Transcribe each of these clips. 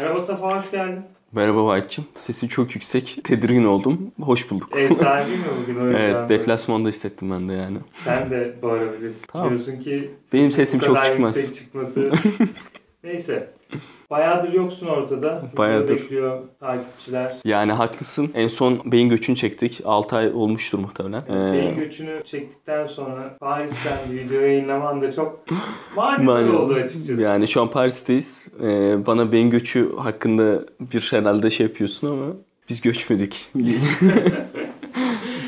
Merhaba Safa hoş geldin. Merhaba Vahit'cim. Sesi çok yüksek. Tedirgin oldum. Hoş bulduk. Ev sahibi mi bugün o yüzden? evet, deflasmanda hissettim ben de yani. Sen de bağırabilirsin. Tamam. Diyorsun ki Benim sesim çok çıkmaz. çıkması. Neyse. Bayağıdır yoksun ortada. Bayağıdır. bekliyor takipçiler. Yani haklısın. En son beyin göçünü çektik. 6 ay olmuştur muhtemelen. Ee, Beyin göçünü çektikten sonra Paris'ten bir video yayınlaman da çok maalesef. oldu açıkçası. Yani şu an Paris'teyiz. Ee, bana beyin göçü hakkında bir herhalde şey yapıyorsun ama biz göçmedik.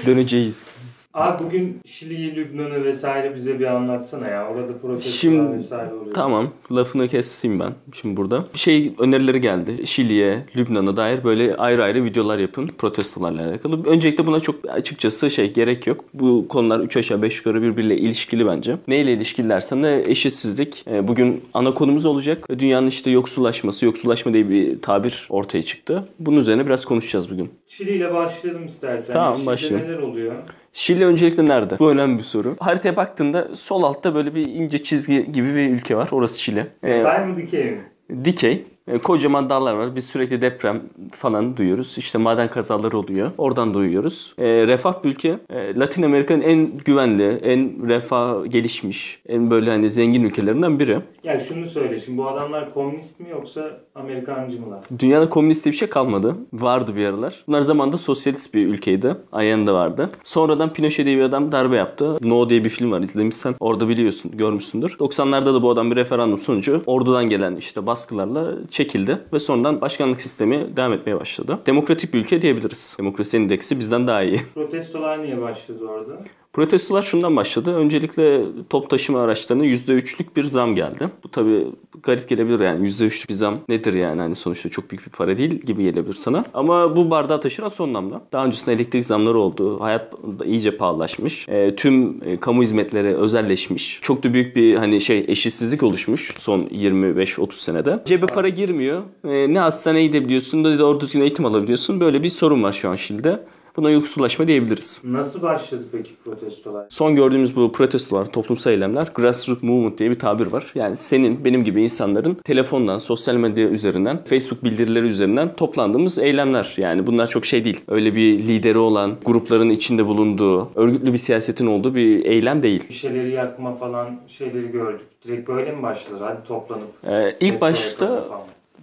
Döneceğiz. Abi bugün Şili'yi, Lübnan'ı vesaire bize bir anlatsana ya. Orada protestolar vesaire oluyor. Tamam. Lafını keseyim ben şimdi burada. Bir şey önerileri geldi. Şili'ye, Lübnan'a dair böyle ayrı ayrı videolar yapın protestolarla alakalı. Öncelikle buna çok açıkçası şey gerek yok. Bu konular 3 aşağı 5 yukarı birbiriyle ilişkili bence. Neyle ilişkili dersen de eşitsizlik. E, Bugün ana konumuz olacak. Dünyanın işte yoksullaşması, yoksullaşma diye bir tabir ortaya çıktı. Bunun üzerine biraz konuşacağız bugün. Şili ile başlayalım istersen. Tamam, başlayalım. neler oluyor? Şili öncelikle nerede? Bu önemli bir soru. Haritaya baktığında sol altta böyle bir ince çizgi gibi bir ülke var. Orası Şili. E, Tay mı dikey mi? Dikey. E, Kocaman dağlar var. Biz sürekli deprem falan duyuyoruz. İşte maden kazaları oluyor. Oradan duyuyoruz. E, refah bir ülke. E, Latin Amerika'nın en güvenli, en refah gelişmiş, en böyle hani zengin ülkelerinden biri. Ya şunu söyle şimdi bu adamlar komünist mi yoksa Amerikancı mılar? Dünyada komünist diye bir şey kalmadı. Vardı bir aralar. Bunlar zamanında sosyalist bir ülkeydi. Allende vardı. Sonradan Pinochet diye bir adam darbe yaptı. No diye bir film var izlemişsen. Orada biliyorsun, görmüşsündür. 90'larda da bu adam bir referandum sonucu ordudan gelen işte baskılarla çekildi. Ve sonradan başkanlık sistemi devam etmeye başladı. Demokratik bir ülke diyebiliriz. Demokrasi endeksi bizden daha iyi. Protestolar niye başladı orada? Protestolar şundan başladı. Öncelikle top taşıma araçlarına %3'lük bir zam geldi. Bu tabii garip gelebilir yani %3'lük bir zam nedir yani hani sonuçta çok büyük bir para değil gibi gelebilir sana. Ama bu bardağı taşıran son damla. Daha öncesinde elektrik zamları oldu. Hayat iyice pahalılaşmış. E, tüm e, kamu hizmetleri özelleşmiş. Çok da büyük bir hani şey eşitsizlik oluşmuş son 25-30 senede. Cebe para girmiyor. E, ne hastaneye gidebiliyorsun ne de doğru düzgün eğitim alabiliyorsun. Böyle bir sorun var şu an Şili'de. Buna yoksullaşma diyebiliriz. Nasıl başladı peki protestolar? Son gördüğümüz bu protestolar, toplumsal eylemler grassroots movement diye bir tabir var. Yani senin, benim gibi insanların telefondan, sosyal medya üzerinden, Facebook bildirileri üzerinden toplandığımız eylemler. Yani bunlar çok şey değil. Öyle bir lideri olan, grupların içinde bulunduğu, örgütlü bir siyasetin olduğu bir eylem değil. Bir şeyleri yakma falan şeyleri gördük. Direkt böyle mi başladı? Hadi toplanıp. Ee, ilk başta.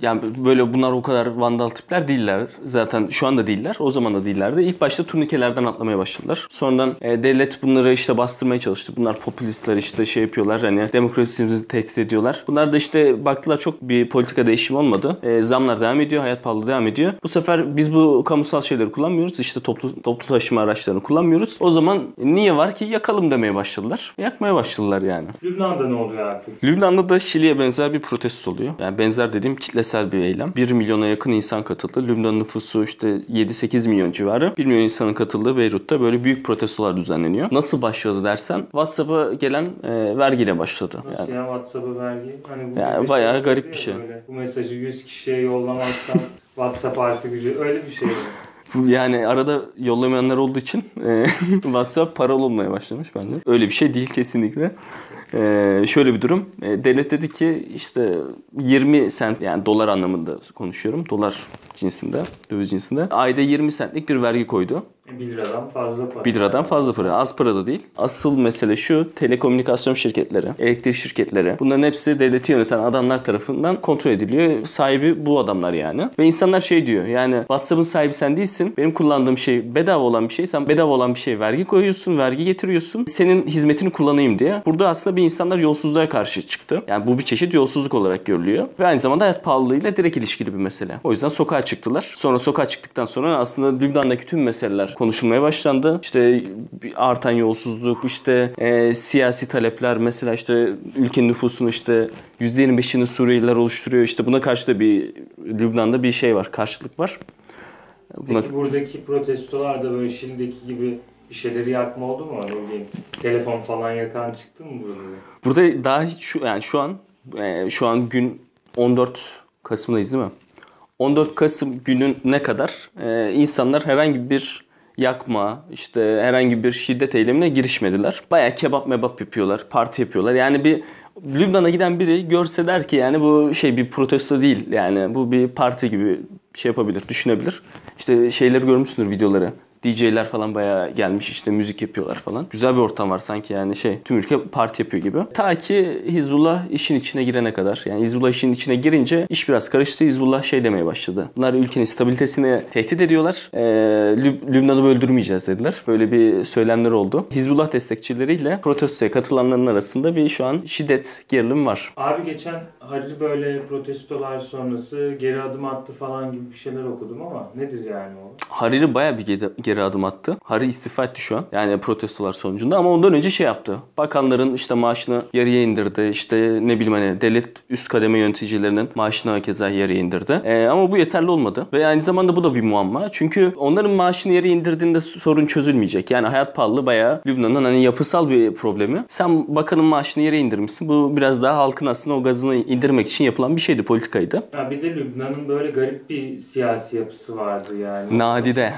Yani böyle bunlar o kadar vandal tipler değiller. Zaten şu anda değiller. O zaman da değillerdi. İlk başta turnikelerden atlamaya başladılar. Sonradan e, devlet bunları işte bastırmaya çalıştı. Bunlar popülistler işte şey yapıyorlar. Hani demokrasimizi tehdit ediyorlar. Bunlar da işte baktılar çok bir politika değişimi olmadı. E, zamlar devam ediyor. Hayat pahalılığı devam ediyor. Bu sefer biz bu kamusal şeyleri kullanmıyoruz. İşte toplu, toplu taşıma araçlarını kullanmıyoruz. O zaman niye var ki yakalım demeye başladılar. Yakmaya başladılar yani. Lübnan'da ne oluyor peki? Lübnan'da da Şili'ye benzer bir protesto oluyor. Yani benzer dediğim kitlesel bir eylem. 1 milyona yakın insan katıldı. Lübnan nüfusu işte 7-8 milyon civarı. 1 milyon insanın katıldığı Beyrut'ta böyle büyük protestolar düzenleniyor. Nasıl başladı dersen WhatsApp'a gelen e, vergiyle başladı. Nasıl Yani ya WhatsApp'a vergi? Hani bu Yani bayağı şey garip bir şey. böyle, bu mesajı 100 kişiye yollamazsan WhatsApp artık ücret. Öyle bir şey yani arada yollamayanlar olduğu için e, WhatsApp paralı olmaya başlamış bende. Öyle bir şey değil kesinlikle. E, şöyle bir durum. E, devlet dedi ki işte 20 sent yani dolar anlamında konuşuyorum. Dolar cinsinde, döviz cinsinde. Ayda 20 centlik bir vergi koydu. 1 liradan fazla para. 1 liradan fazla para. Az para da değil. Asıl mesele şu. Telekomünikasyon şirketleri, elektrik şirketleri. Bunların hepsi devleti yöneten adamlar tarafından kontrol ediliyor. Sahibi bu adamlar yani. Ve insanlar şey diyor. Yani WhatsApp'ın sahibi sen değilsin. Benim kullandığım şey bedava olan bir şey. Sen bedava olan bir şey vergi koyuyorsun, vergi getiriyorsun. Senin hizmetini kullanayım diye. Burada aslında bir insanlar yolsuzluğa karşı çıktı. Yani bu bir çeşit yolsuzluk olarak görülüyor. Ve aynı zamanda hayat pahalılığıyla direkt ilişkili bir mesele. O yüzden sokağa çıktılar. Sonra sokağa çıktıktan sonra aslında Lübnan'daki tüm meseleler konuşulmaya başlandı. İşte artan yolsuzluk, işte e, siyasi talepler mesela işte ülkenin nüfusunun işte %25'ini Suriyeliler oluşturuyor. İşte buna karşı da bir Lübnan'da bir şey var, karşılık var. Buna, Peki buradaki protestolarda böyle Şili'deki gibi bir şeyleri yakma oldu mu? Ne bileyim telefon falan yakan çıktı mı burada? burada daha hiç şu yani şu an e, şu an gün 14 Kasım'dayız değil mi? 14 Kasım gününe kadar e, insanlar herhangi bir yakma, işte herhangi bir şiddet eylemine girişmediler. Bayağı kebap mebap yapıyorlar, parti yapıyorlar. Yani bir Lübnan'a giden biri görse der ki yani bu şey bir protesto değil. Yani bu bir parti gibi şey yapabilir, düşünebilir. İşte şeyleri görmüşsündür videoları. DJ'ler falan bayağı gelmiş işte müzik yapıyorlar falan. Güzel bir ortam var sanki yani şey tüm ülke parti yapıyor gibi. Ta ki Hizbullah işin içine girene kadar. Yani Hizbullah işin içine girince iş biraz karıştı. Hizbullah şey demeye başladı. Bunlar ülkenin stabilitesini tehdit ediyorlar. Ee, Lüb- Lübnan'ı öldürmeyeceğiz dediler. Böyle bir söylemler oldu. Hizbullah destekçileriyle protestoya katılanların arasında bir şu an şiddet gerilim var. Abi geçen Hariri böyle protestolar sonrası geri adım attı falan gibi bir şeyler okudum ama nedir yani o? Hariri bayağı bir geri, geri adım attı. Hariri istifa etti şu an. Yani protestolar sonucunda ama ondan önce şey yaptı. Bakanların işte maaşını yarıya indirdi. İşte ne bileyim hani devlet üst kademe yöneticilerinin maaşını keza yarıya indirdi. Ee, ama bu yeterli olmadı. Ve aynı zamanda bu da bir muamma. Çünkü onların maaşını yarıya indirdiğinde sorun çözülmeyecek. Yani hayat pahalılığı bayağı Lübnan'ın hani yapısal bir problemi. Sen bakanın maaşını yarıya indirmişsin. Bu biraz daha halkın aslında o gazını indirmek için yapılan bir şeydi, politikaydı. Ya bir de Lübnan'ın böyle garip bir siyasi yapısı vardı yani. Nadide.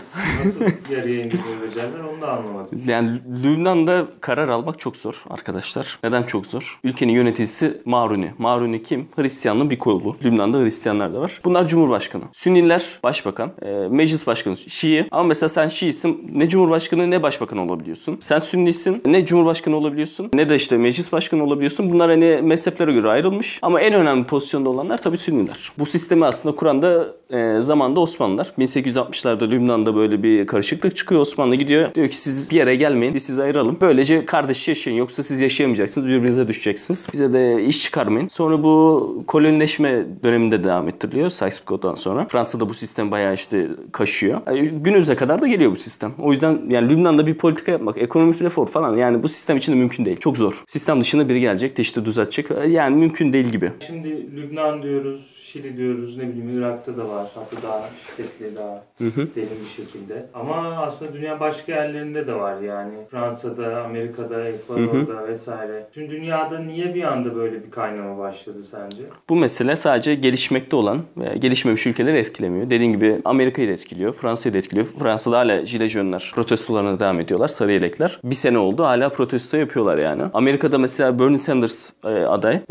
Nasıl yarıya indiriyor becerler onu da anlamadım. Yani Lübnan'da karar almak çok zor arkadaşlar. Neden çok zor? Ülkenin yöneticisi Maruni. Maruni kim? Hristiyanlığın bir kolu. Lübnan'da Hristiyanlar da var. Bunlar Cumhurbaşkanı. Sünniler başbakan. e, meclis başkanı Şii. Ama mesela sen Şiisin ne Cumhurbaşkanı ne başbakan olabiliyorsun. Sen Sünnisin ne Cumhurbaşkanı olabiliyorsun ne de işte meclis başkanı olabiliyorsun. Bunlar hani mezheplere göre ayrılmış. Ama en önemli pozisyonda olanlar tabii Sünniler. Bu sistemi aslında kuran da e, zamanda Osmanlılar. 1860'larda Lübnan'da böyle bir karışıklık çıkıyor. Osmanlı gidiyor. Diyor ki siz bir yere gelmeyin. Biz sizi ayıralım. Böylece kardeş yaşayın. Yoksa siz yaşayamayacaksınız. Birbirinize düşeceksiniz. Bize de iş çıkarmayın. Sonra bu kolonileşme döneminde devam ettiriliyor. Sykes-Picot'tan sonra. Fransa'da bu sistem bayağı işte kaşıyor. Yani günümüze kadar da geliyor bu sistem. O yüzden yani Lübnan'da bir politika yapmak, ekonomik reform falan yani bu sistem için de mümkün değil. Çok zor. Sistem dışında biri gelecek işte düzeltecek. Yani mümkün değil gibi. Şimdi Lübnan diyoruz, Şili diyoruz, ne bileyim Irak'ta da var. Hatta daha şiddetli, daha derin bir şekilde. Ama aslında dünya başka yerlerinde de var yani. Fransa'da, Amerika'da, Ekvador'da vesaire. Tüm dünyada niye bir anda böyle bir kaynama başladı sence? Bu mesele sadece gelişmekte olan ve gelişmemiş ülkeleri etkilemiyor. Dediğim gibi Amerika'yı da etkiliyor, Fransa'yı da etkiliyor. Fransa'da hala jilejönler protestolarına devam ediyorlar, sarı yelekler. Bir sene oldu hala protesto yapıyorlar yani. Amerika'da mesela Bernie Sanders e, aday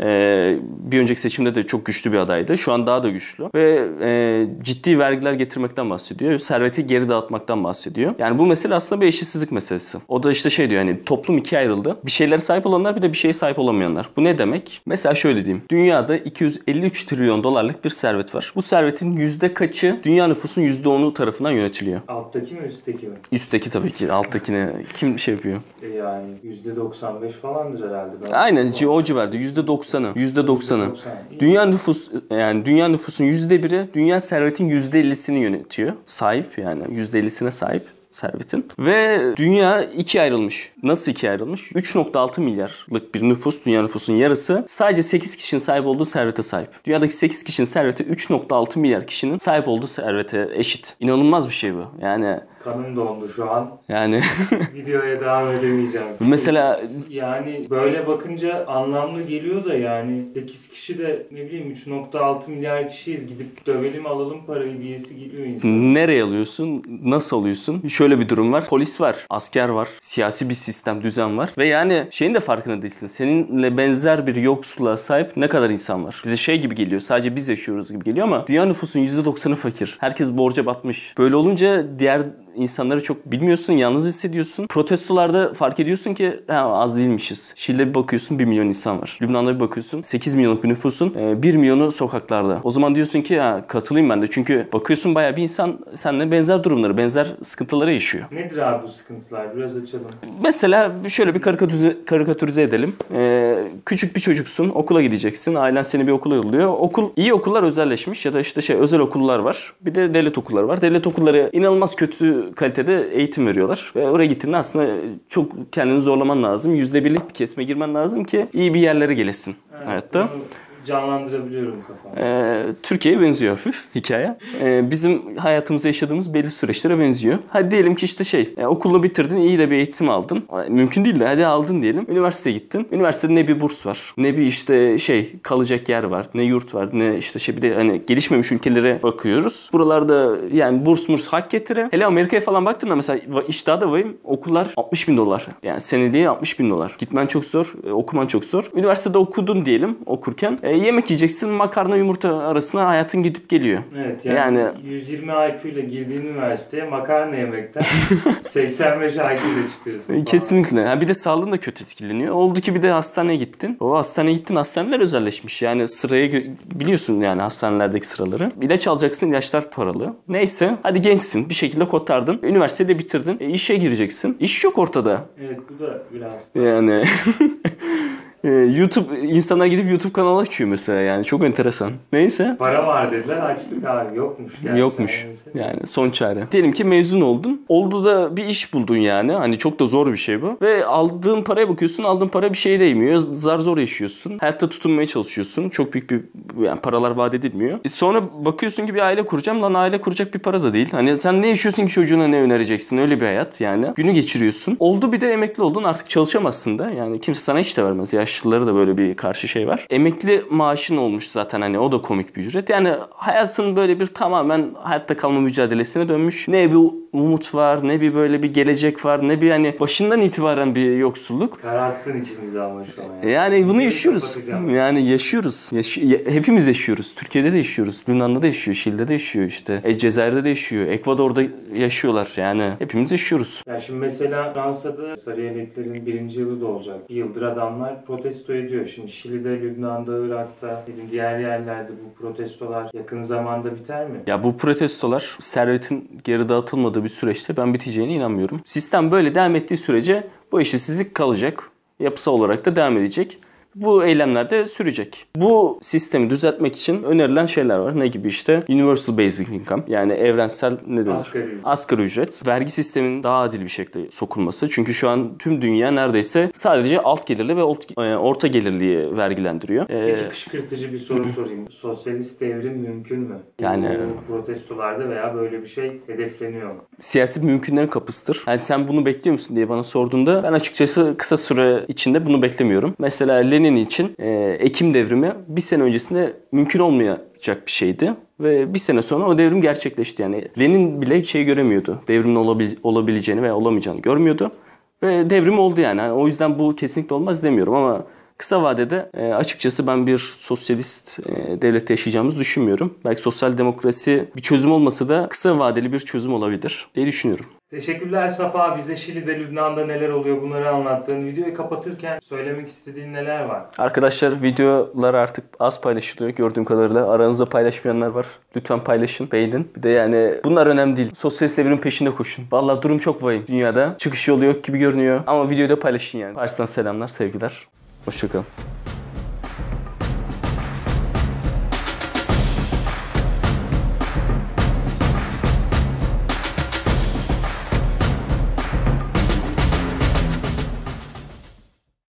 bir önceki seçimde de çok güçlü bir adaydı. Şu an daha da güçlü ve e, ciddi vergiler getirmekten bahsediyor. Serveti geri dağıtmaktan bahsediyor. Yani bu mesele aslında bir eşitsizlik meselesi. O da işte şey diyor hani toplum ikiye ayrıldı. Bir şeylere sahip olanlar bir de bir şeye sahip olamayanlar. Bu ne demek? Mesela şöyle diyeyim. Dünyada 253 trilyon dolarlık bir servet var. Bu servetin yüzde kaçı dünya nüfusun yüzde onu tarafından yönetiliyor? Alttaki mi üstteki mi? Üstteki tabii ki. Alttakine kim şey yapıyor? E yani yüzde 95 falandır herhalde. Ben Aynen o civarda. Yüzde 90'ı. Yüzde 90'ı. %90'ı. Dünya nüfus yani dünya nüfusun %1'i dünya servetin %50'sini yönetiyor. Sahip yani %50'sine sahip servetin. Ve dünya ikiye ayrılmış. Nasıl ikiye ayrılmış? 3.6 milyarlık bir nüfus, dünya nüfusun yarısı sadece 8 kişinin sahip olduğu servete sahip. Dünyadaki 8 kişinin serveti 3.6 milyar kişinin sahip olduğu servete eşit. İnanılmaz bir şey bu. Yani Kanım dondu şu an. yani Videoya devam edemeyeceğim. mesela Yani böyle bakınca anlamlı geliyor da yani 8 kişi de ne bileyim 3.6 milyar kişiyiz gidip dövelim alalım parayı diyesi geliyor insan. Nereye alıyorsun? Nasıl alıyorsun? Şöyle bir durum var. Polis var, asker var, siyasi bir sistem, düzen var. Ve yani şeyin de farkında değilsin. Seninle benzer bir yoksulluğa sahip ne kadar insan var? Bize şey gibi geliyor. Sadece biz yaşıyoruz gibi geliyor ama dünya nüfusun %90'ı fakir. Herkes borca batmış. Böyle olunca diğer insanları çok bilmiyorsun, yalnız hissediyorsun. Protestolarda fark ediyorsun ki ha, az değilmişiz. Şili'de bir bakıyorsun 1 milyon insan var. Lübnan'da bir bakıyorsun 8 milyonluk bir nüfusun e, 1 milyonu sokaklarda. O zaman diyorsun ki ha, katılayım ben de. Çünkü bakıyorsun bayağı bir insan seninle benzer durumları, benzer sıkıntıları yaşıyor. Nedir abi bu sıkıntılar? Biraz açalım. Mesela şöyle bir karikatürize, karikatürize edelim. Ee, küçük bir çocuksun, okula gideceksin. Ailen seni bir okula yolluyor. Okul, iyi okullar özelleşmiş ya da işte şey özel okullar var. Bir de devlet okulları var. Devlet okulları inanılmaz kötü kalitede eğitim veriyorlar. Ve oraya gittiğinde aslında çok kendini zorlaman lazım. Yüzde birlik bir kesme girmen lazım ki iyi bir yerlere gelesin hayatta. bunu canlandırabiliyorum kafamda. Ee, Türkiye'ye benziyor hafif hikaye. Ee, bizim hayatımızda yaşadığımız belli süreçlere benziyor. Hadi diyelim ki işte şey e, okulu bitirdin iyi de bir eğitim aldın. Mümkün değil de hadi aldın diyelim. Üniversiteye gittin. Üniversitede ne bir burs var ne bir işte şey kalacak yer var ne yurt var ne işte şey bir de hani gelişmemiş ülkelere bakıyoruz. Buralarda yani burs murs hak getire. Hele Amerika'ya falan baktığında mesela iş daha da vayım okullar 60 bin dolar. Yani seneliğe 60 bin dolar. Gitmen çok zor, e, okuman çok zor. Üniversitede okudun diyelim okurken. E, yemek yiyeceksin makarna yumurta arasında hayatın gidip geliyor. Evet yani, Yani- 120 IQ ile girdiğin üniversiteye makarna yemekten 85 IQ ile çıkıyorsun. E, Kesinlikle. Ha, bir de sağlığın da kötü etkileniyor. Oldu ki bir de hastaneye gittin. O hastaneye gittin hastaneler özelleşmiş. Yani sıraya biliyorsun yani hastanelerdeki sıraları. İlaç alacaksın ilaçlar paralı. Neyse hadi gençsin bir şekilde kotardın. Üniversitede bitirdin. E, işe gireceksin. İş yok ortada. Evet bu da biraz Yani e, YouTube insanlar gidip YouTube kanalı açıyor mesela yani çok enteresan. Neyse. para var dediler açtık abi yokmuş. gerçi. Yokmuş. Yani son çare. Diyelim ki mezun oldun. Oldu da bir iş buldun yani. Hani çok da zor bir şey bu. Ve aldığın paraya bakıyorsun. Aldığın para bir şeye değmiyor. Zar zor yaşıyorsun. Hayatta tutunmaya çalışıyorsun. Çok büyük bir yani paralar vaat edilmiyor. E sonra bakıyorsun ki bir aile kuracağım. Lan aile kuracak bir para da değil. Hani sen ne yaşıyorsun ki çocuğuna ne önereceksin? Öyle bir hayat yani. Günü geçiriyorsun. Oldu bir de emekli oldun. Artık çalışamazsın da. Yani kimse sana hiç de vermez. Yaşlıları da böyle bir karşı şey var. Emekli maaşın olmuş zaten hani o da komik bir ücret. Yani hayatın böyle bir tamamen hayatta kalma mücadelesine dönmüş. Ne bir umut var, ne bir böyle bir gelecek var, ne bir hani başından itibaren bir yoksulluk. Kararttın içimizi ama şu an. Yani, Yani bunu yaşıyoruz. Yani yaşıyoruz. Yaşı- ya- hepimiz yaşıyoruz. Türkiye'de de yaşıyoruz. Lübnan'da da yaşıyor. Şili'de de yaşıyor işte. E, Cezayir'de de yaşıyor. Ekvador'da yaşıyorlar. Yani hepimiz yaşıyoruz. Ya şimdi mesela Fransa'da sarı yeleklerin birinci yılı da olacak. Bir yıldır adamlar protesto ediyor. Şimdi Şili'de, Lübnan'da, Irak'ta, diğer yerlerde bu protestolar yakın zamanda biter mi? Ya bu protestolar servetin geri dağıtılmadığı bir süreçte ben biteceğine inanmıyorum. Sistem böyle devam ettiği sürece bu eşitsizlik kalacak. Yapısal olarak da devam edecek. Bu eylemler de sürecek. Bu sistemi düzeltmek için önerilen şeyler var. Ne gibi işte? Universal Basic Income yani evrensel ne denir? Asgari ücret. Asgari ücret. Vergi sisteminin daha adil bir şekilde sokulması. Çünkü şu an tüm dünya neredeyse sadece alt gelirli ve e, orta gelirliyi vergilendiriyor. Ee, Peki kışkırtıcı bir soru sorayım. Sosyalist devrim mümkün mü? Yani- protestolarda veya böyle bir şey hedefleniyor mu? siyasi mümkünlerin kapısıdır. Yani sen bunu bekliyor musun diye bana sorduğunda ben açıkçası kısa süre içinde bunu beklemiyorum. Mesela Lenin için e, Ekim devrimi bir sene öncesinde mümkün olmayacak bir şeydi. Ve bir sene sonra o devrim gerçekleşti. Yani Lenin bile şey göremiyordu. Devrimin olabil- olabileceğini veya olamayacağını görmüyordu. Ve devrim oldu yani. Yani o yüzden bu kesinlikle olmaz demiyorum ama kısa vadede e, açıkçası ben bir sosyalist e, devlette yaşayacağımızı düşünmüyorum. Belki sosyal demokrasi bir çözüm olmasa da kısa vadeli bir çözüm olabilir diye düşünüyorum. Teşekkürler Safa. Bize Şili'de, Lübnan'da neler oluyor bunları anlattın. Videoyu kapatırken söylemek istediğin neler var? Arkadaşlar videolar artık az paylaşılıyor gördüğüm kadarıyla. Aranızda paylaşmayanlar var. Lütfen paylaşın, beğenin. Bir de yani bunlar önemli değil. Sosyalist devrimin peşinde koşun. Vallahi durum çok vahim dünyada. Çıkış yolu yok gibi görünüyor. Ama videoyu da paylaşın yani. Paris'ten selamlar, sevgiler. Hoşçakalın.